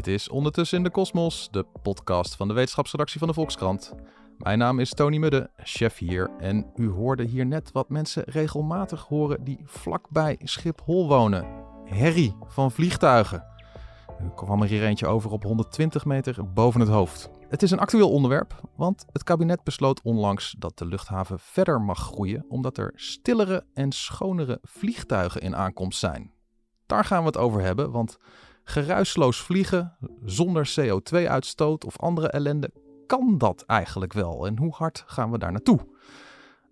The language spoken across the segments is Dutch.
Dit is Ondertussen in de Kosmos, de podcast van de wetenschapsredactie van de Volkskrant. Mijn naam is Tony Mudde, chef hier. En u hoorde hier net wat mensen regelmatig horen die vlakbij Schiphol wonen. Herrie van vliegtuigen. Er kwam er hier eentje over op 120 meter boven het hoofd. Het is een actueel onderwerp, want het kabinet besloot onlangs dat de luchthaven verder mag groeien omdat er stillere en schonere vliegtuigen in aankomst zijn. Daar gaan we het over hebben, want geruisloos vliegen zonder CO2-uitstoot of andere ellende, kan dat eigenlijk wel? En hoe hard gaan we daar naartoe?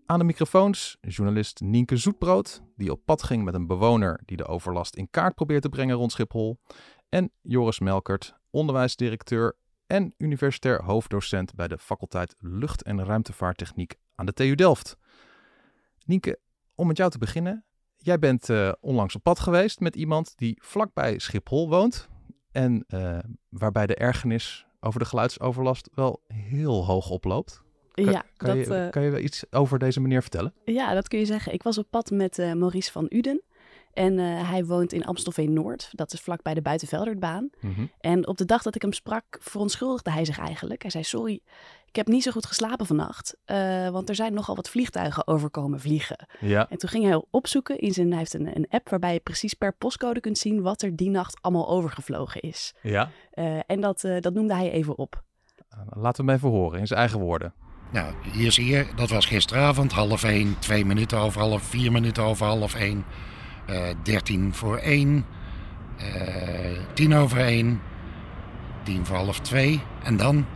Aan de microfoons journalist Nienke Zoetbrood, die op pad ging met een bewoner die de overlast in kaart probeert te brengen rond Schiphol. En Joris Melkert, onderwijsdirecteur en universitair hoofddocent bij de faculteit Lucht- en Ruimtevaarttechniek aan de TU Delft. Nienke, om met jou te beginnen. Jij bent uh, onlangs op pad geweest met iemand die vlakbij Schiphol woont. En uh, waarbij de ergernis over de geluidsoverlast wel heel hoog oploopt. Kan, ja, kan, dat, je, uh, kan je iets over deze meneer vertellen? Ja, dat kun je zeggen. Ik was op pad met Maurice van Uden. En hij woont in Amstelveen-Noord. Dat is vlakbij de Buitenveldertbaan. Mm -hmm. En op de dag dat ik hem sprak, verontschuldigde hij zich eigenlijk. Hij zei, sorry, ik heb niet zo goed geslapen vannacht, uh, want er zijn nogal wat vliegtuigen overkomen vliegen. Ja. En toen ging hij opzoeken in zijn, hij heeft een, een, app waarbij je precies per postcode kunt zien wat er die nacht allemaal overgevlogen is. Ja. Uh, en dat, uh, dat noemde hij even op. Laten we hem even horen in zijn eigen woorden. Nou, hier zie je, dat was gisteravond, half één, twee minuten over half, vier minuten over half één, dertien voor één, tien over één, tien voor half twee en dan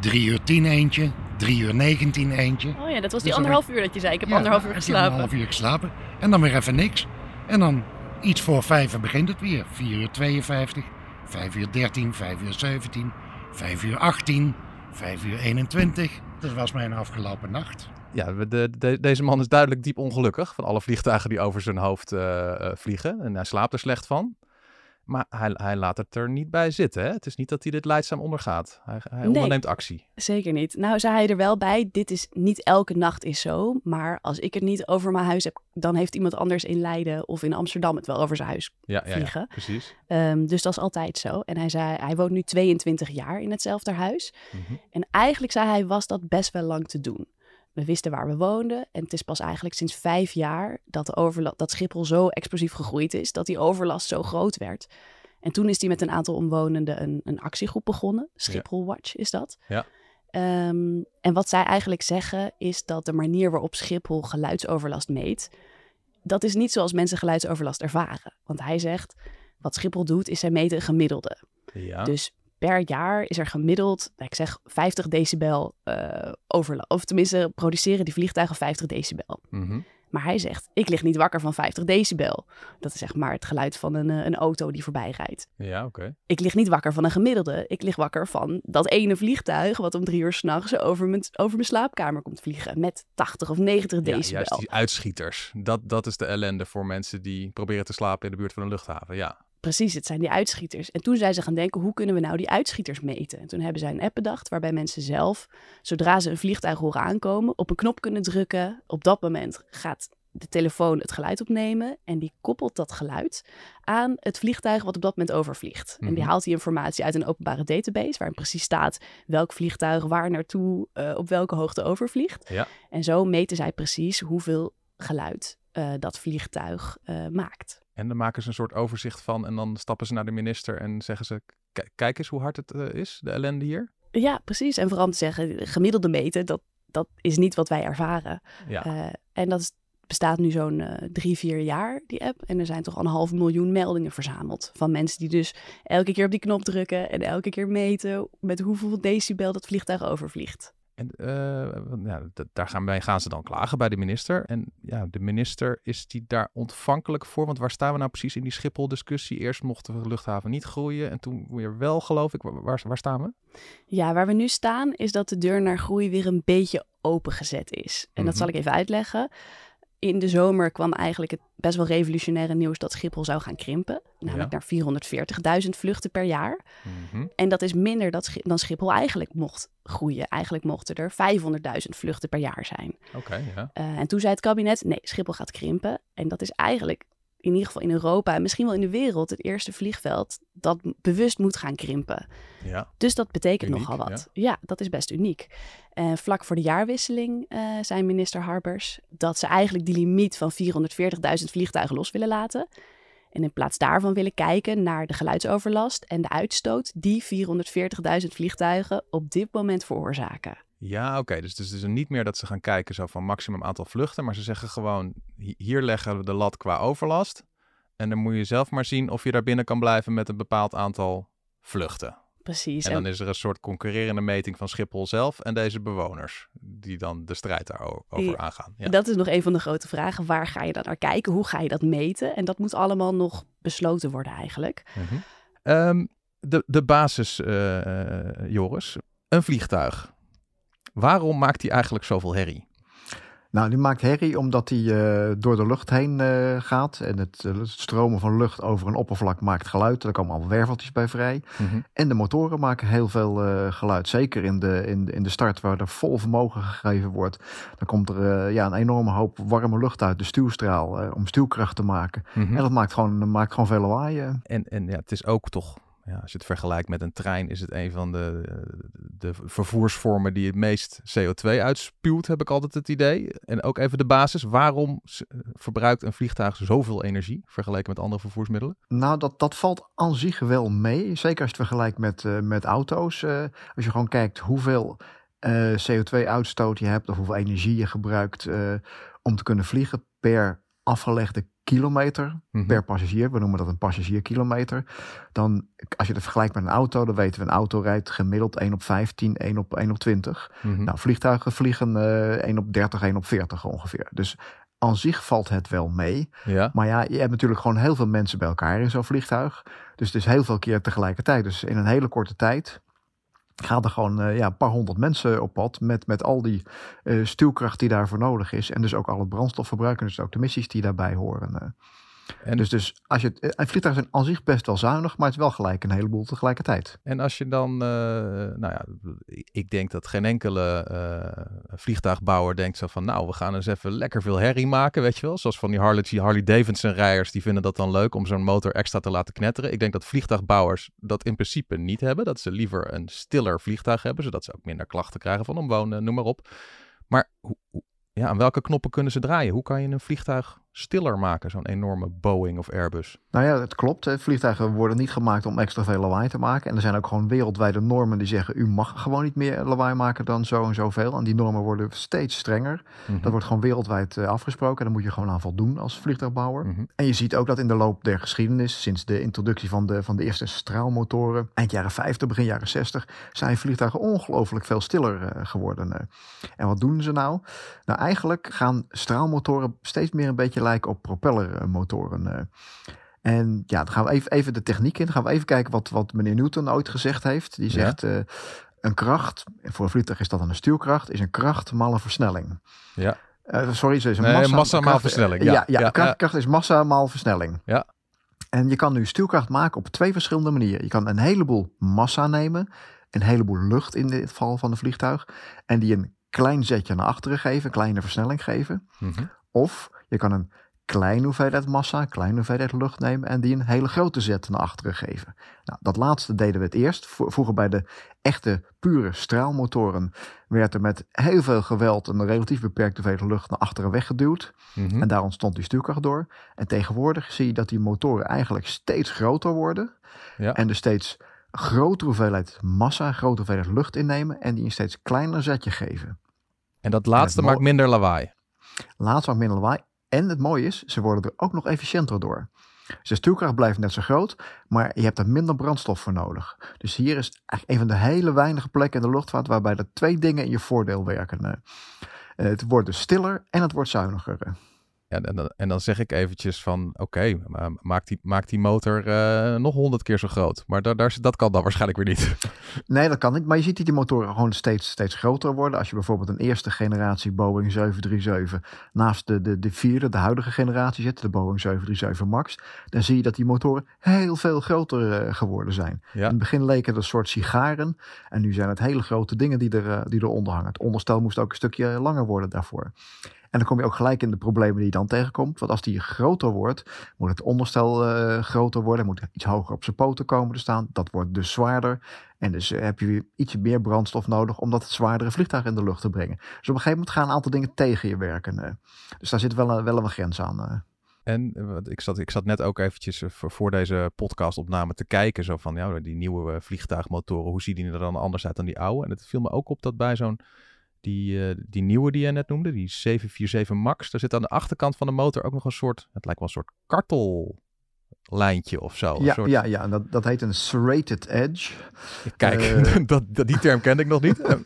3 uur 10 eentje, 3 uur 19 eentje. Oh ja, dat was die dus anderhalf uur dat je zei. Ik heb ja, anderhalf uur geslapen. anderhalf uur geslapen. En dan weer even niks. En dan iets voor vijf begint het weer. 4 uur 52, 5 uur 13, 5 uur 17, 5 uur 18, 5 uur 21. Dat was mijn afgelopen nacht. Ja, de, de, deze man is duidelijk diep ongelukkig van alle vliegtuigen die over zijn hoofd uh, uh, vliegen. En hij slaapt er slecht van. Maar hij, hij, laat het er niet bij zitten. Hè? Het is niet dat hij dit leidzaam ondergaat. Hij, hij nee, onderneemt actie. Zeker niet. Nou, zei hij er wel bij: dit is niet elke nacht is zo. Maar als ik het niet over mijn huis heb, dan heeft iemand anders in Leiden of in Amsterdam het wel over zijn huis ja, vliegen. Ja, ja, precies. Um, dus dat is altijd zo. En hij zei: hij woont nu 22 jaar in hetzelfde huis. Mm -hmm. En eigenlijk zei hij: was dat best wel lang te doen. We wisten waar we woonden. En het is pas eigenlijk sinds vijf jaar dat, de overlast, dat Schiphol zo explosief gegroeid is. Dat die overlast zo groot werd. En toen is hij met een aantal omwonenden een, een actiegroep begonnen. Schiphol Watch is dat. Ja. Um, en wat zij eigenlijk zeggen is dat de manier waarop Schiphol geluidsoverlast meet... dat is niet zoals mensen geluidsoverlast ervaren. Want hij zegt, wat Schiphol doet is zij meten een gemiddelde. Ja. Dus per jaar is er gemiddeld, ik zeg 50 decibel uh, overlast. Of tenminste, produceren die vliegtuigen 50 decibel. Mm -hmm. Maar hij zegt, ik lig niet wakker van 50 decibel. Dat is zeg maar het geluid van een, een auto die voorbij rijdt. Ja, oké. Okay. Ik lig niet wakker van een gemiddelde. Ik lig wakker van dat ene vliegtuig... wat om drie uur s'nachts over mijn, over mijn slaapkamer komt vliegen... met 80 of 90 decibel. Ja, juist die uitschieters. Dat, dat is de ellende voor mensen die proberen te slapen in de buurt van een luchthaven, ja. Precies, het zijn die uitschieters. En toen zijn ze gaan denken, hoe kunnen we nou die uitschieters meten? En toen hebben zij een app bedacht waarbij mensen zelf, zodra ze een vliegtuig horen aankomen, op een knop kunnen drukken. Op dat moment gaat de telefoon het geluid opnemen en die koppelt dat geluid aan het vliegtuig wat op dat moment overvliegt. En die haalt die informatie uit een openbare database waarin precies staat welk vliegtuig waar naartoe uh, op welke hoogte overvliegt. Ja. En zo meten zij precies hoeveel geluid uh, dat vliegtuig uh, maakt. En dan maken ze een soort overzicht van en dan stappen ze naar de minister en zeggen ze, kijk eens hoe hard het is, de ellende hier. Ja, precies. En vooral te zeggen, gemiddelde meten, dat, dat is niet wat wij ervaren. Ja. en dat is bestaat nu zo'n uh, drie, vier jaar, die app. En er zijn toch al een half miljoen meldingen verzameld. Van mensen die dus elke keer op die knop drukken en elke keer meten met hoeveel decibel dat vliegtuig overvliegt. En uh, ja, daar gaan, wij, gaan ze dan klagen bij de minister. En ja, de minister is die daar ontvankelijk voor? Want waar staan we nou precies in die Schiphol-discussie? Eerst mocht de luchthaven niet groeien en toen weer wel, geloof ik. Waar, waar staan we? Ja, waar we nu staan is dat de deur naar groei weer een beetje opengezet is. En dat mhm. zal ik even uitleggen in de zomer kwam eigenlijk het best wel revolutionaire nieuws dat Schiphol zou gaan krimpen. Namelijk naar 440.000 vluchten per jaar. Mhm. En dat is minder dan Schiphol eigenlijk mocht groeien. Eigenlijk mochten er 500.000 vluchten per jaar zijn. Oké. ja. Uh, en toen zei het kabinet, nee, Schiphol gaat krimpen. En dat is eigenlijk in ieder geval in Europa en misschien wel in de wereld het eerste vliegveld dat bewust moet gaan krimpen. Ja. Dus dat betekent nogal wat. Ja. dat is best uniek. Uh, vlak voor de jaarwisseling uh, zei minister Harbers dat ze eigenlijk die limiet van 440.000 vliegtuigen los willen laten. En in plaats daarvan willen kijken naar de geluidsoverlast en de uitstoot die 440.000 vliegtuigen op dit moment veroorzaken. Ja, oké. Dus, dus het is niet meer dat ze gaan kijken zo van maximum aantal vluchten. Maar ze zeggen gewoon, hier leggen we de lat qua overlast. En dan moet je zelf maar zien of je daar binnen kan blijven met een bepaald aantal vluchten. Precies. En dan is er een soort concurrerende meting van Schiphol zelf en deze bewoners, die dan de strijd daarover aangaan. Ja. Dat is nog een van de grote vragen. Waar ga je dan naar kijken? Hoe ga je dat meten? En dat moet allemaal nog besloten worden eigenlijk. Mhm. Ehm, de, de basis, uh, Joris. Een vliegtuig. Waarom maakt hij eigenlijk zoveel herrie? Nou, die maakt herrie omdat hij uh, door de lucht heen uh, gaat. En het, uh, stromen van lucht over een oppervlak maakt geluid. Er komen allemaal werveltjes bij vrij. Mm -hmm. En de motoren maken heel veel geluid. Zeker in de, in, in de start waar er vol vermogen gegeven wordt. Dan komt er ja, een enorme hoop warme lucht uit de stuwstraal. om stuwkracht te maken. Mm -hmm. En dat maakt gewoon, maakt gewoon veel lawaai. En, en ja, het is ook toch ja, als je het vergelijkt met een trein, is het een van de, de vervoersvormen die het meest CO2 uitspuwt, heb ik altijd het idee. En ook even de basis, waarom verbruikt een vliegtuig zoveel energie vergeleken met andere vervoersmiddelen? Nou, dat, dat valt aan zich wel mee. Zeker als je het vergelijkt met, uh, met auto's. Als je gewoon kijkt hoeveel uh, CO2-uitstoot je hebt of hoeveel energie je gebruikt om te kunnen vliegen per afgelegde kilometer mhm. per passagier. We noemen dat een passagierkilometer. Dan, als je het vergelijkt met een auto, dan weten we een auto rijdt gemiddeld 1 op 15, 1 op, 1 op 20. Mm Nou, vliegtuigen vliegen uh, eh, 1 op 30, 1 op 40 ongeveer. Dus aan zich valt het wel mee. Ja. Maar ja, je hebt natuurlijk gewoon heel veel mensen bij elkaar in zo'n vliegtuig. Dus het is heel veel keer tegelijkertijd. Dus in een hele korte tijd gaan er gewoon uh, ja, een paar honderd mensen op pad met, met al die uh, stuwkracht die daarvoor nodig is. En dus ook al het brandstofverbruik en dus ook de missies die daarbij horen. En dus, dus als je het, een vliegtuig zijn aan zich best wel zuinig, maar het is wel gelijk een heleboel tegelijkertijd. En als je dan, uh, nou ja, ik denk dat geen enkele uh, vliegtuigbouwer denkt zo van, nou, we gaan eens even lekker veel herrie maken, weet je wel. Zoals van die Harley, Harley Davidson rijders, die vinden dat dan leuk om zo'n motor extra te laten knetteren. Ik denk dat vliegtuigbouwers dat in principe niet hebben. Dat ze liever een stiller vliegtuig hebben, zodat ze ook minder klachten krijgen van omwonen, noem maar op. Maar ja, aan welke knoppen kunnen ze draaien? Hoe kan je een vliegtuig stiller maken, zo'n enorme Boeing of Airbus? Nou ja, het klopt. Vliegtuigen worden niet gemaakt om extra veel lawaai te maken. En er zijn ook gewoon wereldwijde normen die zeggen... u mag gewoon niet meer lawaai maken dan zo en zoveel. En die normen worden steeds strenger. Mhm. Dat wordt gewoon wereldwijd uh, afgesproken. En daar moet je gewoon aan voldoen als vliegtuigbouwer. Mhm. En je ziet ook dat in de loop der geschiedenis... sinds de introductie van de, van de eerste straalmotoren... eind jaren 50, begin jaren 60... zijn vliegtuigen ongelooflijk veel stiller uh, geworden. Uh. En wat doen ze nou? Nou, eigenlijk gaan straalmotoren steeds meer een beetje lijken op propellermotoren. En ja, dan gaan we even, even de techniek in. Dan gaan we even kijken wat, wat meneer Newton ooit gezegd heeft. Die zegt, ja. uh, een kracht, voor een vliegtuig is dat een stuurkracht, is een kracht maal een versnelling. Ja. Uh, sorry, is een nee, massa, massa maal versnelling. Ja, ja, ja, ja kracht, kracht, is massa maal versnelling. Ja. En je kan nu stuurkracht maken op twee verschillende manieren. Je kan een heleboel massa nemen, een heleboel lucht in dit geval van de vliegtuig, en die een klein zetje naar achteren geven, een kleine versnelling geven. Mm -hmm. Of je kan een kleine hoeveelheid massa, een kleine hoeveelheid lucht nemen en die een hele grote zet naar achteren geven. Nou, dat laatste deden we het eerst. Vroeger bij de echte pure straalmotoren werd er met heel veel geweld een relatief beperkte hoeveelheid lucht naar achteren weggeduwd. Mm -hmm. En daar ontstond die stuurkracht door. En tegenwoordig zie je dat die motoren eigenlijk steeds groter worden. Ja. En dus steeds grotere hoeveelheid massa, grotere hoeveelheid lucht innemen en die een steeds kleiner zetje geven. En dat laatste maakt minder lawaai. Laatste maakt minder lawaai. En het mooie is, ze worden er ook nog efficiënter door. Dus de stuurkracht blijft net zo groot, maar je hebt er minder brandstof voor nodig. Dus hier is eigenlijk een van de hele weinige plekken in de luchtvaart waarbij er twee dingen in je voordeel werken. Eh, het wordt dus stiller en het wordt zuiniger. Ja, en, dan, en dan zeg ik eventjes van, oké, maak, die, maak die motor uh, nog honderd keer zo groot. Maar daar, daar, dat kan dan waarschijnlijk weer niet. Nee, dat kan niet. Maar je ziet dat die motoren gewoon steeds, steeds groter worden. Als je bijvoorbeeld een eerste generatie Boeing 737 naast de, de, de vierde, de huidige generatie zet, de Boeing 737 MAX, dan zie je dat die motoren heel veel groter uh, geworden zijn. Ja. In het begin leken het een soort sigaren. En nu zijn het hele grote dingen die, er, uh, die eronder hangen. Het onderstel moest ook een stukje langer worden daarvoor. En dan kom je ook gelijk in de problemen die je dan tegenkomt. Want als die groter wordt, moet het onderstel uh, groter worden. Moet iets hoger op zijn poten komen te staan. Dat wordt dus zwaarder. En dus uh, heb je weer ietsje meer brandstof nodig om dat zwaardere vliegtuig in de lucht te brengen. Dus op een gegeven moment gaan een aantal dingen tegen je werken. Uh. Dus daar zit wel, een, wel een grens aan. En ik zat, ik zat net ook eventjes voor deze podcastopname te kijken. Zo van, ja, die nieuwe vliegtuigmotoren, hoe zien die er dan anders uit dan die oude? En het viel me ook op dat bij zo'n die, uh, die nieuwe die je net noemde, die 747 Max, daar zit aan de achterkant van de motor ook nog een soort, het lijkt wel een soort kartellijntje of zo. Ja, soort... ja, ja dat, dat heet een serrated edge. Kijk, uh, dat, dat, die term kende ik nog niet.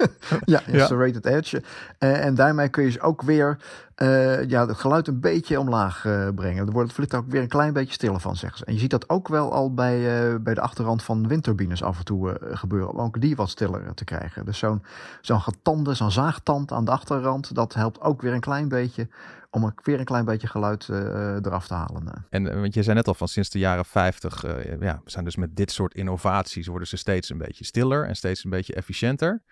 ja, een ja. serrated edge. Uh, en daarmee kun je dus ook weer uh, ja, het geluid een beetje omlaag uh, brengen. Er wordt het vliegtuig ook weer een klein beetje stiller van, zeggen ze. En je ziet dat ook wel al bij, uh, bij de achterrand van windturbines af en toe gebeuren. Om ook die wat stiller te krijgen. Dus zo'n zo'n getande, zo'n zaagtand aan de achterrand, dat helpt ook weer een klein beetje om weer een klein beetje geluid eraf te halen. En want je zei net al van sinds de jaren 50, ja, we zijn dus met dit soort innovaties worden ze steeds een beetje stiller en steeds een beetje efficiënter.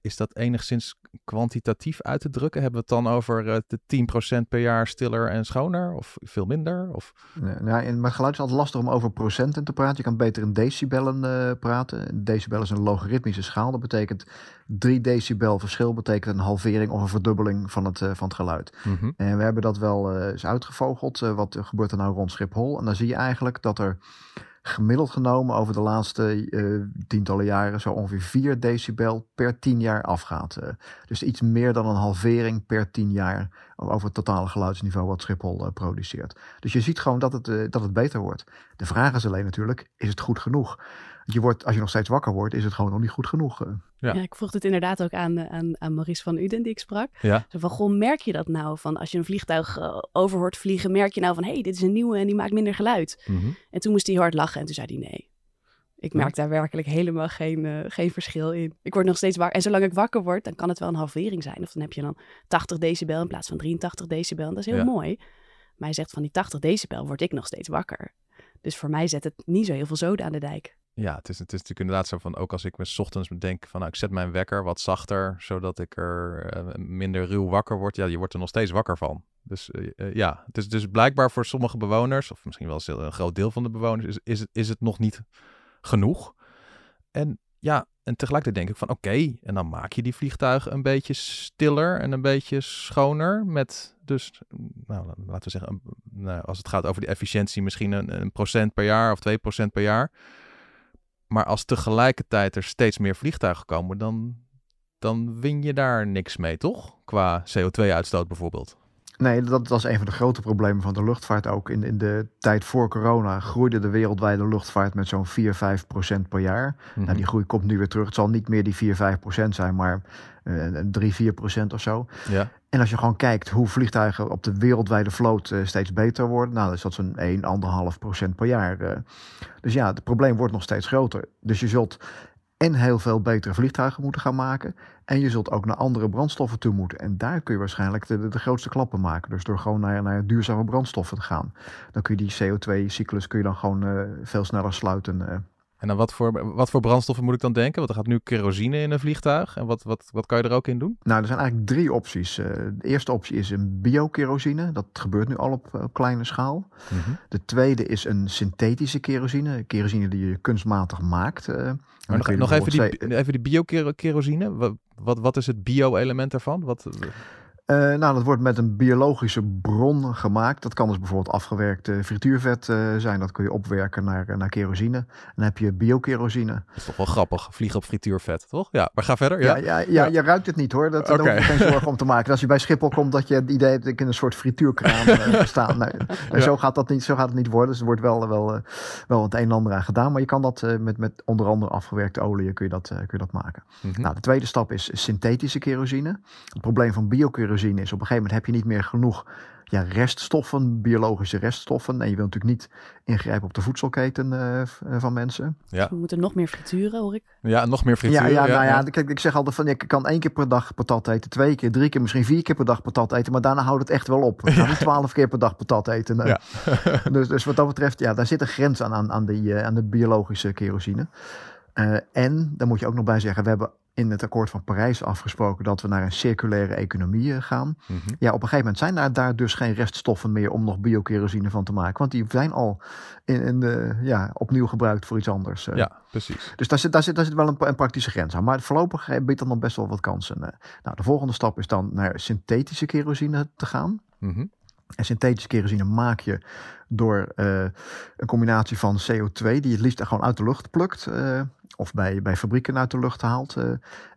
Is dat enigszins kwantitatief uit te drukken? Hebben we het dan over uh, de 10% per jaar stiller en schoner? Of veel minder? Of... Nee, nou, in mijn geluid is altijd lastig om over procenten te praten. Je kan beter in decibellen uh, praten. Decibel is een logaritmische schaal. Dat betekent 3 decibel verschil betekent een halvering of een verdubbeling van het, uh, van het geluid. Mm -hmm. En we hebben dat wel eens uitgevogeld. wat gebeurt er nou rond Schiphol? En dan zie je eigenlijk dat er gemiddeld genomen over de laatste uh, tientallen jaren zo ongeveer 4 decibel per 10 jaar afgaat. Uh, dus iets meer dan een halvering per 10 jaar over het totale geluidsniveau wat Schiphol uh, produceert. Dus je ziet gewoon dat het, dat het beter wordt. De vraag is alleen natuurlijk, is het goed genoeg? Je wordt, als je nog steeds wakker wordt, is het gewoon nog niet goed genoeg. Ja. ja ik vroeg het inderdaad ook aan, aan, aan Maurice van Uden, die ik sprak. Ja. Zo van, goh, merk je dat nou? Van als je een vliegtuig uh, over hoort vliegen, merk je nou van, hé, hey, dit is een nieuwe en die maakt minder geluid. Mm -hmm. En toen moest hij hard lachen en toen zei hij nee. Ik merk daar werkelijk helemaal geen, uh, geen verschil in. Ik word nog steeds wakker. En zolang ik wakker word, dan kan het wel een halvering zijn. Of dan heb je dan 80 decibel in plaats van 83 decibel. En dat is heel ja. mooi. Maar hij zegt van die 80 decibel word ik nog steeds wakker. Dus voor mij zet het niet zo heel veel zoden aan de dijk. Ja, het is, het is natuurlijk inderdaad zo van, ook als ik me ochtends denk van, nou, ik zet mijn wekker wat zachter, zodat ik er uh, minder ruw wakker word. Ja, je wordt er nog steeds wakker van. Dus uh, uh, ja, het is dus blijkbaar voor sommige bewoners, of misschien wel een groot deel van de bewoners, is, is, het, is het nog niet genoeg. En ja, en tegelijkertijd denk ik van, oké, en dan maak je die vliegtuigen een beetje stiller en een beetje schoner met dus, nou, laten we zeggen, nou, als het gaat over de efficiëntie, misschien een, een procent per jaar of 2 procent per jaar. Maar als tegelijkertijd er steeds meer vliegtuigen komen, dan, dan win je daar niks mee, toch? Qua CO2-uitstoot bijvoorbeeld. Nee, dat was een van de grote problemen van de luchtvaart ook. In, in de tijd voor corona groeide de wereldwijde luchtvaart met zo'n 4, 5 procent per jaar. Mm -hmm. nou, die groei komt nu weer terug. Het zal niet meer die 4, 5 procent zijn, maar uh, 3, 4 procent of zo. Ja. En als je gewoon kijkt hoe vliegtuigen op de wereldwijde vloot uh, steeds beter worden, nou, dan is dat zo'n 1, 1,5 procent per jaar. Uh. Dus ja, het probleem wordt nog steeds groter. Dus je zult en heel veel betere vliegtuigen moeten gaan maken. En je zult ook naar andere brandstoffen toe moeten. En daar kun je waarschijnlijk de, de, grootste klappen maken. Dus door gewoon naar, naar duurzame brandstoffen te gaan. Dan kun je die CO2-cyclus kun je dan gewoon uh, veel sneller sluiten. Uh. En dan wat voor, wat voor brandstoffen moet ik dan denken? Want er gaat nu kerosine in een vliegtuig. En wat, wat, wat kan je er ook in doen? Nou, er zijn eigenlijk drie opties. Uh, de eerste optie is een biokerosine. Dat gebeurt nu al op, op kleine schaal. Mm -hmm. De tweede is een synthetische kerosine. Kerosine die je kunstmatig maakt. Uh, maar nog, nog even, die, even die biokerosine. Wat, wat, wat is het bio-element daarvan? Wat... Uh, nou, dat wordt met een biologische bron gemaakt. Dat kan dus bijvoorbeeld afgewerkt frituurvet uh, zijn. Dat kun je opwerken naar, naar kerosine. Dan heb je biokerosine. Dat is toch wel grappig, vliegen op frituurvet, toch? Ja, maar ga verder. Ja, ja, ja, ja, je ruikt het niet hoor. Dat, okay. Daar hoef je geen zorgen om te maken. Als je bij Schiphol komt, dat je het idee hebt dat ik in een soort frituurkraan staan. Nee, ja. zo, gaat dat niet, zo gaat het niet worden. Dus er wordt wel, wel, wel het een en ander aan gedaan. Maar je kan dat met, met onder andere afgewerkte olie kun je dat, kun je dat maken. Mm -hmm. Nou, de tweede stap is synthetische kerosine. Het probleem van biokerosine is op een gegeven moment heb je niet meer genoeg ja, reststoffen, biologische reststoffen. En je wilt natuurlijk niet ingrijpen op de voedselketen uh, van mensen. Ja. Dus we moeten nog meer frituren, hoor ik. Ja, nog meer frituren. Ja, ja, nou ja, Kijk, ik zeg altijd van, ik kan één keer per dag patat eten, twee keer, drie keer, misschien vier keer per dag patat eten. Maar daarna houdt het echt wel op. We gaan niet twaalf keer per dag patat eten. Ja. dus, dus wat dat betreft, ja, daar zit een grens aan, aan, aan, die, uh, aan de biologische kerosine. Uh, en, daar moet je ook nog bij zeggen, we hebben in het akkoord van Parijs afgesproken dat we naar een circulaire economie eh, gaan. Mhm. Ja, op een gegeven moment zijn daar, daar dus geen reststoffen meer om nog biokerosine van te maken. Want die zijn al in, in de, ja, opnieuw gebruikt voor iets anders. Eh. Ja, precies. Dus daar zit, daar zit, daar zit wel een, een praktische grens aan. Maar voorlopig biedt dat nog best wel wat kansen. Eh. Nou, de volgende stap is dan naar synthetische kerosine te gaan. Mm En synthetische kerosine maak je door een combinatie van CO2, die je het liefst gewoon uit de lucht plukt of bij, bij fabrieken uit de lucht haalt. Uh,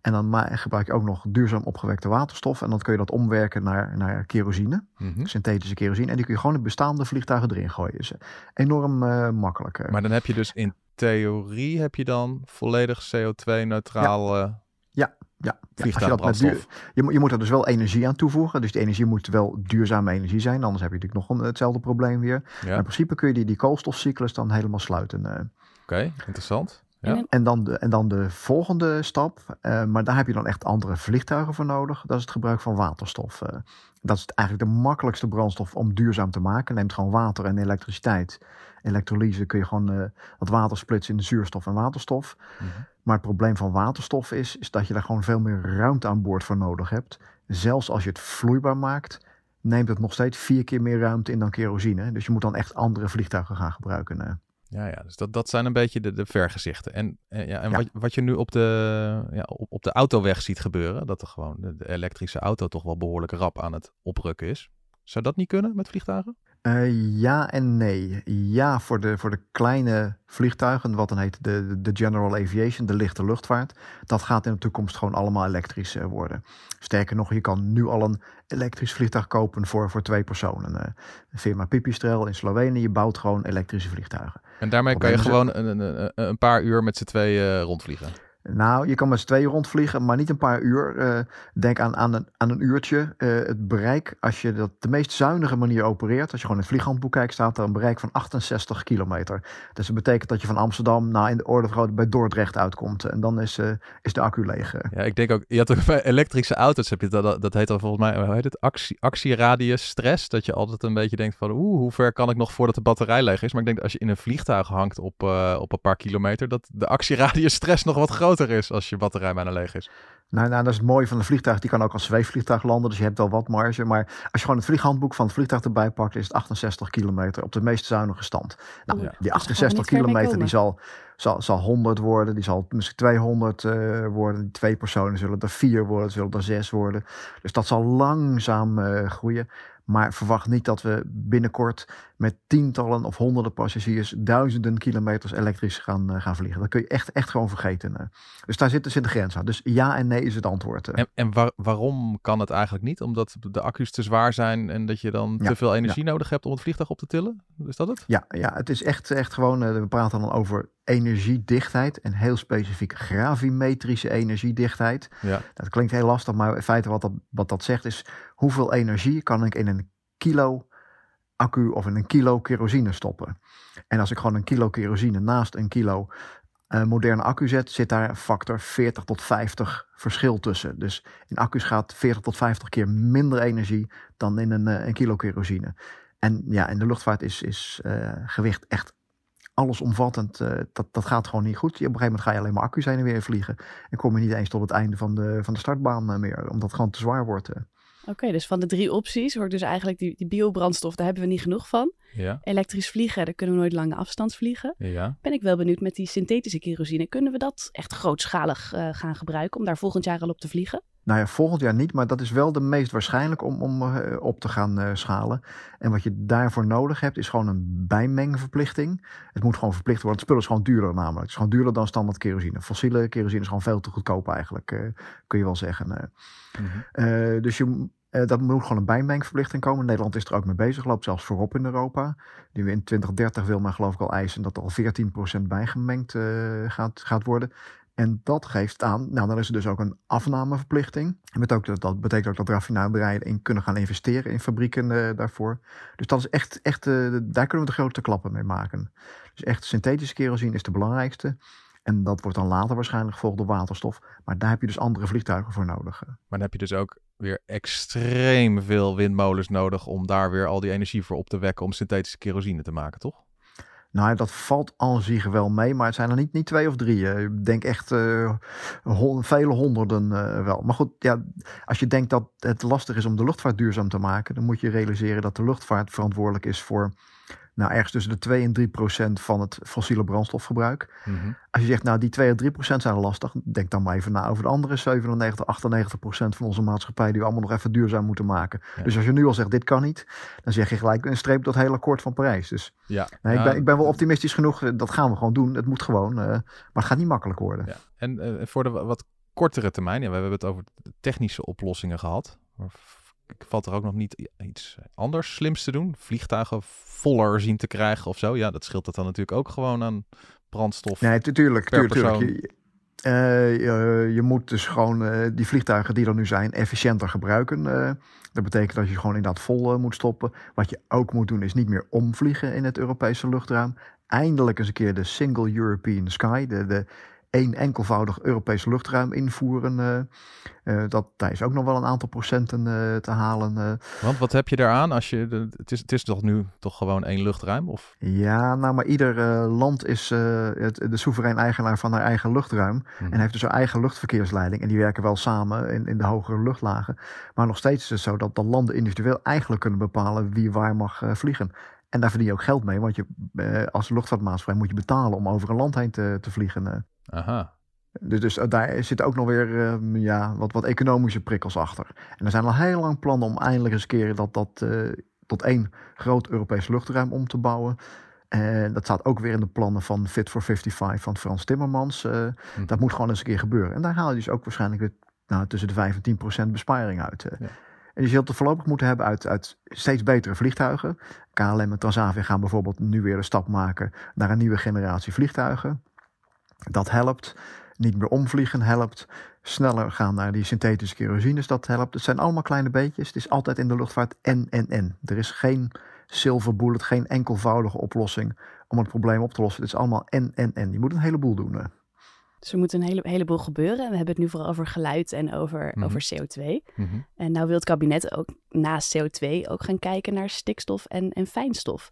en dan gebruik je ook nog duurzaam opgewekte waterstof. En dan kun je dat omwerken naar, naar kerosine, mhm. synthetische kerosine. En die kun je gewoon in bestaande vliegtuigen erin gooien. Is enorm makkelijk. Maar dan heb je dus in theorie heb je dan volledig CO2-neutraal. Ja. Ja. Ja, ja je, je, je, moet er dus wel energie aan toevoegen. Dus die energie moet wel duurzame energie zijn. Anders heb je natuurlijk nog een, hetzelfde probleem weer. Maar in principe kun je die, die koolstofcyclus dan helemaal sluiten. Uh. Oké, interessant. Ja. En, dan de, en dan de volgende stap, uh, maar daar heb je dan echt andere vliegtuigen voor nodig. Dat is het gebruik van waterstof. Uh, dat is eigenlijk de makkelijkste brandstof om duurzaam te maken. Neemt gewoon water en elektriciteit. Elektrolyse kun je gewoon uh, wat water splitsen in zuurstof en waterstof. Mm -hmm. Maar het probleem van waterstof is, is dat je daar gewoon veel meer ruimte aan boord voor nodig hebt. Zelfs als je het vloeibaar maakt, neemt het nog steeds vier keer meer ruimte in dan kerosine. Dus je moet dan echt andere vliegtuigen gaan gebruiken. Ja, ja, dus dat, dat zijn een beetje de, de vergezichten. En, en, ja, en Wat, wat je nu op de, ja, op, op de autoweg ziet gebeuren, dat er gewoon de, de, elektrische auto toch wel behoorlijk rap aan het oprukken is. Zou dat niet kunnen met vliegtuigen? Uh, ja en nee. Ja, voor de, voor de kleine vliegtuigen, wat dan heet de, de General Aviation, de lichte luchtvaart. Dat gaat in de toekomst gewoon allemaal elektrisch uh, worden. Sterker nog, je kan nu al een elektrisch vliegtuig kopen voor, voor twee personen. Uh, firma Pipistrel in Slovenië bouwt gewoon elektrische vliegtuigen. En daarmee kan je gewoon een, een, een paar uur met z'n tweeën rondvliegen? Nou, je kan met z'n tweeën rondvliegen, maar niet een paar uur. Uh, denk aan, aan, een, aan een uurtje. Uh, het bereik, als je dat de meest zuinige manier opereert, als je gewoon in het vlieghandboek kijkt, staat er een bereik van 68 kilometer. Dus dat betekent dat je van Amsterdam nou, in de orde van bij Dordrecht uitkomt. En dan is, uh, is de accu leeg. Ja, ik denk ook, je had ook elektrische auto's, heb je dat, dat heet dan volgens mij, hoe heet het? Actie, actieradius stress. Dat je altijd een beetje denkt van, oeh, hoe ver kan ik nog voordat de batterij leeg is? Maar ik denk dat als je in een vliegtuig hangt op, op een paar kilometer, dat de actieradius stress nog wat groter is als je batterij bijna leeg is. Nou, nou, dat is het mooie van een vliegtuig. Die kan ook als zweefvliegtuig landen, dus je hebt wel wat marge. Maar als je gewoon het vlieghandboek van het vliegtuig erbij pakt, is het 68 kilometer op de meest zuinige stand. Nou, ja. Die 68 kilometer die zal, zal, zal 100 worden, die zal misschien 200 uh, eh, worden. Die twee personen zullen er vier worden, zullen er zes worden. Dus dat zal langzaam uh, groeien. Maar verwacht niet dat we binnenkort met tientallen of honderden passagiers duizenden kilometers elektrisch gaan, uh, gaan vliegen. Dat kun je echt, echt gewoon vergeten. Uh. Dus daar zit, zit de grens aan. Dus ja en nee is het antwoord. Uh. En, en waar, waarom kan het eigenlijk niet? Omdat de accu's te zwaar zijn en dat je dan te veel energie nodig hebt om het vliegtuig op te tillen? Is dat het? Ja, ja het is echt, echt gewoon, we praten dan over energiedichtheid en heel specifiek gravimetrische energiedichtheid. Ja. Dat klinkt heel lastig, maar in feite wat dat, wat dat zegt is hoeveel energie kan ik in een kilo accu of in een kilo kerosine stoppen. En als ik gewoon een kilo kerosine naast een kilo uh, moderne accu zet, zit daar een factor 40 tot 50 verschil tussen. Dus in accu's gaat 40 tot 50 keer minder energie dan in een, uh, een kilo kerosine. En ja, in de luchtvaart is, is uh, gewicht echt allesomvattend. dat, dat gaat gewoon niet goed. Op een gegeven moment ga je alleen maar accu's heen en weer vliegen. En kom je niet eens tot het einde van de, van de startbaan meer, omdat het gewoon te zwaar wordt. Oké, dus van de drie opties hoor ik dus eigenlijk die, die biobrandstof, daar hebben we niet genoeg van. Ja. Elektrisch vliegen, daar kunnen we nooit lange afstand vliegen. Ja. Ben ik wel benieuwd met die synthetische kerosine. Kunnen we dat echt grootschalig uh, gaan gebruiken om daar volgend jaar al op te vliegen? Nou ja, volgend jaar niet, maar dat is wel de meest waarschijnlijk om, om uh, op te gaan uh, schalen. En wat je daarvoor nodig hebt, is gewoon een bijmengverplichting. Het moet gewoon verplicht worden. Het spul is gewoon duurder namelijk. Het is gewoon duurder dan standaard kerosine. Fossiele kerosine is gewoon veel te goedkoop eigenlijk, uh, kun je wel zeggen. Mm-hmm. dus je, dat moet gewoon een bijmengverplichting komen. Nederland is er ook mee bezig, loopt zelfs voorop in Europa. Die we in 2030 wil men geloof ik al eisen dat er al 14% bijgemengd gaat, gaat worden. En dat geeft aan, nou dan is er dus ook een afnameverplichting. Dat, ook, dat betekent ook dat raffinaderijen in kunnen gaan investeren in fabrieken uh, daarvoor. Dus dat is echt, echt uh, daar kunnen we de grote klappen mee maken. Dus echt synthetische kerosine is de belangrijkste. En dat wordt dan later waarschijnlijk gevolgd door waterstof. Maar daar heb je dus andere vliegtuigen voor nodig. Maar dan heb je dus ook weer extreem veel windmolens nodig om daar weer al die energie voor op te wekken om synthetische kerosine te maken, toch? Nou, dat valt al zich wel mee, maar het zijn er niet, niet twee of drie. Ik denk echt uh, vele honderden uh, wel. Maar goed, ja, als je denkt dat het lastig is om de luchtvaart duurzaam te maken, dan moet je realiseren dat de luchtvaart verantwoordelijk is voor nou, ergens tussen de 2 en 3 procent van het fossiele brandstofgebruik. Mhm. Als je zegt, nou, die 2 en 3 procent zijn lastig, denk dan maar even na over de andere 97, 98 procent van onze maatschappij die we allemaal nog even duurzaam moeten maken. Dus als je nu al zegt, dit kan niet, dan zeg je gelijk een streep dat hele akkoord van Parijs. Dus ja. Nee, ik, ben, ik ben wel optimistisch genoeg, dat gaan we gewoon doen. Het moet gewoon, uh, maar het gaat niet makkelijk worden. Ja. En uh, voor de wat kortere termijn, ja, we hebben het over technische oplossingen gehad valt er ook nog niet iets anders slims te doen? Vliegtuigen voller zien te krijgen of zo? Ja, dat scheelt het dan natuurlijk ook gewoon aan brandstof. Nee, natuurlijk. tuurlijk. Je, uh, je, je, moet dus gewoon uh, die vliegtuigen die er nu zijn efficiënter gebruiken. Uh, dat betekent dat je gewoon inderdaad vol moet stoppen. Wat je ook moet doen is niet meer omvliegen in het Europese luchtruim. Eindelijk eens een keer de Single European Sky, de, de één enkelvoudig Europees luchtruim invoeren. Uh, dat, daar is ook nog wel een aantal procenten uh, te halen. Want wat heb je daaraan als je. De, het, is, het is toch nu toch gewoon één luchtruim? Of? Ja, nou, maar ieder land is het, de soeverein eigenaar van haar eigen luchtruim. Mhm. En heeft dus haar eigen luchtverkeersleiding. En die werken wel samen in, in de hogere luchtlagen. Maar nog steeds is het zo dat de landen individueel eigenlijk kunnen bepalen wie waar mag vliegen. En daar verdien je ook geld mee, want je, als luchtvaartmaatschappij moet je betalen om over een land heen te, te vliegen. Aha. Dus, dus eh, daar zitten ook nog weer ehm, ja, wat, wat economische prikkels achter. En er zijn al heel lang plannen om eindelijk eens een keer dat, dat uh, tot één groot Europees luchtruim om te bouwen. En dat staat ook weer in de plannen van Fit for 55 van Frans Timmermans. Uh, Dat moet gewoon eens een keer gebeuren. En daar haal je dus ook waarschijnlijk weer nou, tussen de 5 en 10 procent besparing uit. Ja. En je zult het voorlopig moeten hebben uit, uit steeds betere vliegtuigen. KLM en Transavia gaan bijvoorbeeld nu weer de stap maken naar een nieuwe generatie vliegtuigen. Dat helpt. Niet meer omvliegen helpt. Sneller gaan naar die synthetische kerosines, dat helpt. Het zijn allemaal kleine beetjes. Het is altijd in de luchtvaart en, en, en. Er is geen silver bullet, geen enkelvoudige oplossing om het probleem op te lossen. Het is allemaal en, en, en. Je moet een heleboel doen. Dus er moet een hele, heleboel gebeuren. We hebben het nu vooral over geluid en over, mhm. over CO2. Mhm. En nou wil het kabinet ook naast CO2 ook gaan kijken naar stikstof en, en fijnstof.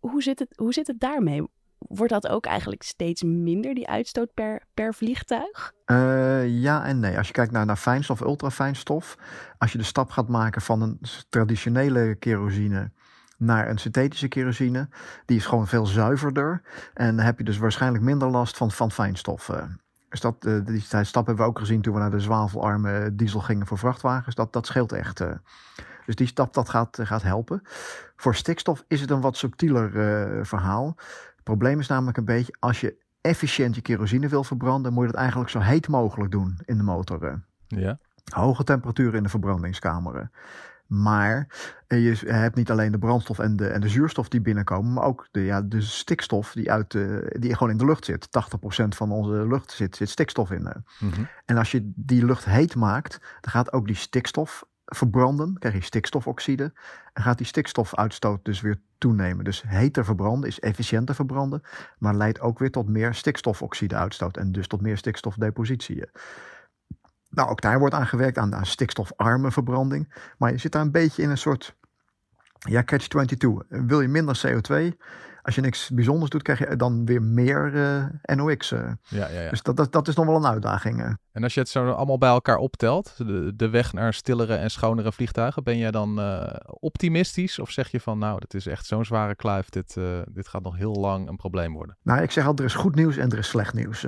Hoe zit, het, hoe zit het daarmee? Wordt dat ook eigenlijk steeds minder, die uitstoot per, per vliegtuig? Uh, ja en nee. Als je kijkt naar, naar fijnstof, ultrafijnstof. Als je de stap gaat maken van een traditionele kerosine naar een synthetische kerosine. Die is gewoon veel zuiverder. En heb je dus waarschijnlijk minder last van, van fijnstof. Dus dat, uh, die stap hebben we ook gezien toen we naar de zwavelarme diesel gingen voor vrachtwagens. Dat, dat scheelt echt. Dus die stap dat gaat, gaat helpen. Voor stikstof is het een wat subtieler verhaal probleem is namelijk een beetje, als je efficiënt je kerosine wil verbranden, moet je het eigenlijk zo heet mogelijk doen in de motor. Ja. Hoge temperaturen in de verbrandingskamer. Maar je hebt niet alleen de brandstof en de, en de zuurstof die binnenkomen, maar ook de, ja, de stikstof die, uit de, die gewoon in de lucht zit. 80% van onze lucht zit, zit stikstof in. Mhm. En als je die lucht heet maakt, dan gaat ook die stikstof verbranden, krijg je stikstofoxide. En gaat die stikstofuitstoot dus weer toenemen. Dus heter verbranden is efficiënter verbranden, maar leidt ook weer tot meer stikstofoxide uitstoot en dus tot meer stikstofdepositie. Nou, ook daar wordt aan gewerkt aan, aan stikstofarme verbranding. Maar je zit daar een beetje in een soort ja, catch-22. Wil je minder CO2? Als je niks bijzonders doet, krijg je dan weer meer uh, NOx. Uh. Ja, ja, ja. Dus dat, dat, dat, is nog wel een uitdaging. Uh. En als je het zo allemaal bij elkaar optelt, de, de weg naar stillere en schonere vliegtuigen, ben jij dan optimistisch? Of zeg je van, nou, dit is echt zo'n zware kluif, dit, dit gaat nog heel lang een probleem worden? Nou, ik zeg altijd, er is goed nieuws en er is slecht nieuws.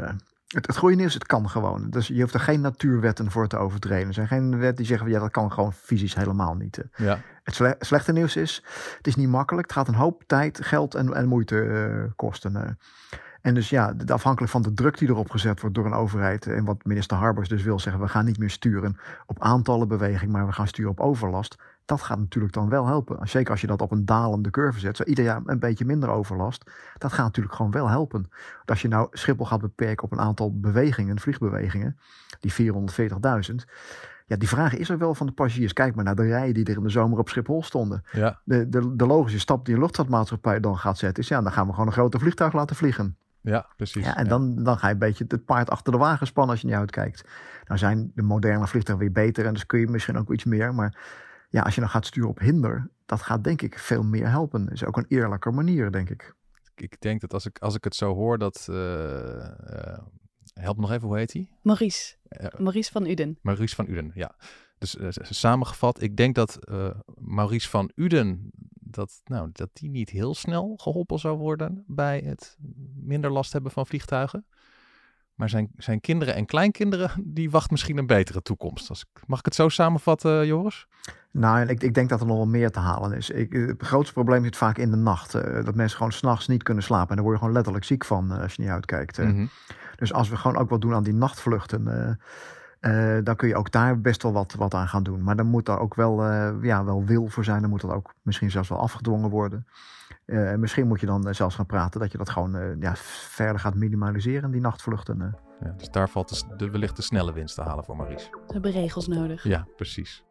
Het, het goede nieuws, het kan gewoon. Dus je hoeft er geen natuurwetten voor te overtreden. Er zijn geen wetten die zeggen, ja, dat kan gewoon fysisch helemaal niet. Ja. Het sle- slechte nieuws is, het is niet makkelijk. Het gaat een hoop tijd, geld en, en moeite eh, kosten. eh. En dus ja, afhankelijk van de druk die erop gezet wordt door een overheid. En wat minister Harbers dus wil zeggen, we gaan niet meer sturen op aantallen beweging, maar we gaan sturen op overlast. Dat gaat natuurlijk dan wel helpen. Zeker als je dat op een dalende curve zet. Zo ieder jaar een beetje minder overlast. Dat gaat natuurlijk gewoon wel helpen. Als je nou Schiphol gaat beperken op een aantal bewegingen, vliegbewegingen, die 440.000. Ja, die vraag is er wel van de passagiers. Kijk maar naar de rijen die er in de zomer op Schiphol stonden. Ja. De, de, de logische stap die een luchtvaartmaatschappij dan gaat zetten is... ja, dan gaan we gewoon een grote vliegtuig laten vliegen. Ja, precies. Ja, en Dan, dan ga je een beetje het paard achter de wagen spannen als je niet uitkijkt. Nou zijn de moderne vliegtuigen weer beter en dus kun je misschien ook iets meer. Maar ja, als je dan gaat sturen op hinder, dat gaat denk ik veel meer helpen. Dat is ook een eerlijker manier, denk ik. Ik denk dat als ik, als ik het zo hoor, dat... eh, eh, help me nog even, hoe heet hij? Maurice. Maurice van Uden. Maurice van Uden, ja. Dus eh, samengevat, ik denk dat eh, Maurice van Uden, dat, nou, dat die niet heel snel geholpen zou worden bij het minder last hebben van vliegtuigen. Maar zijn, zijn kinderen en kleinkinderen, die wacht misschien een betere toekomst. Als ik, mag ik het zo samenvatten, Joris? Nou, en ik, ik denk dat er nog wel meer te halen is. Ik, het grootste probleem zit vaak in de nacht. eh, dat mensen gewoon s'nachts niet kunnen slapen. En daar word je gewoon letterlijk ziek van eh, als je niet uitkijkt. eh. Mhm. Dus als we gewoon ook wat doen aan die nachtvluchten, eh, eh, dan kun je ook daar best wel wat, wat aan gaan doen. Maar dan moet daar ook wel, eh, ja, wel wil voor zijn. Dan moet dat ook misschien zelfs wel afgedwongen worden. Eh, misschien moet je dan zelfs gaan praten dat je dat gewoon eh, ja, verder gaat minimaliseren, die nachtvluchten. eh. Ja, dus daar valt de, de, wellicht de snelle winst te halen voor Maurice. Ze hebben regels nodig. Ja, precies.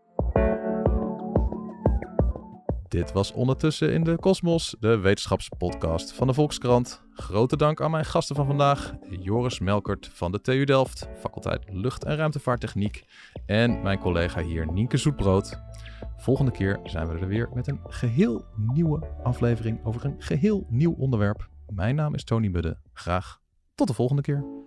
Dit was ondertussen in de Kosmos, de wetenschapspodcast van de Volkskrant. Grote dank aan mijn gasten van vandaag, Joris Melkert van de TU Delft, faculteit Lucht- en Ruimtevaarttechniek, en mijn collega hier Nienke Zoetbrood. Volgende keer zijn we er weer met een geheel nieuwe aflevering over een geheel nieuw onderwerp. Mijn naam is Tony Mudde. Graag tot de volgende keer.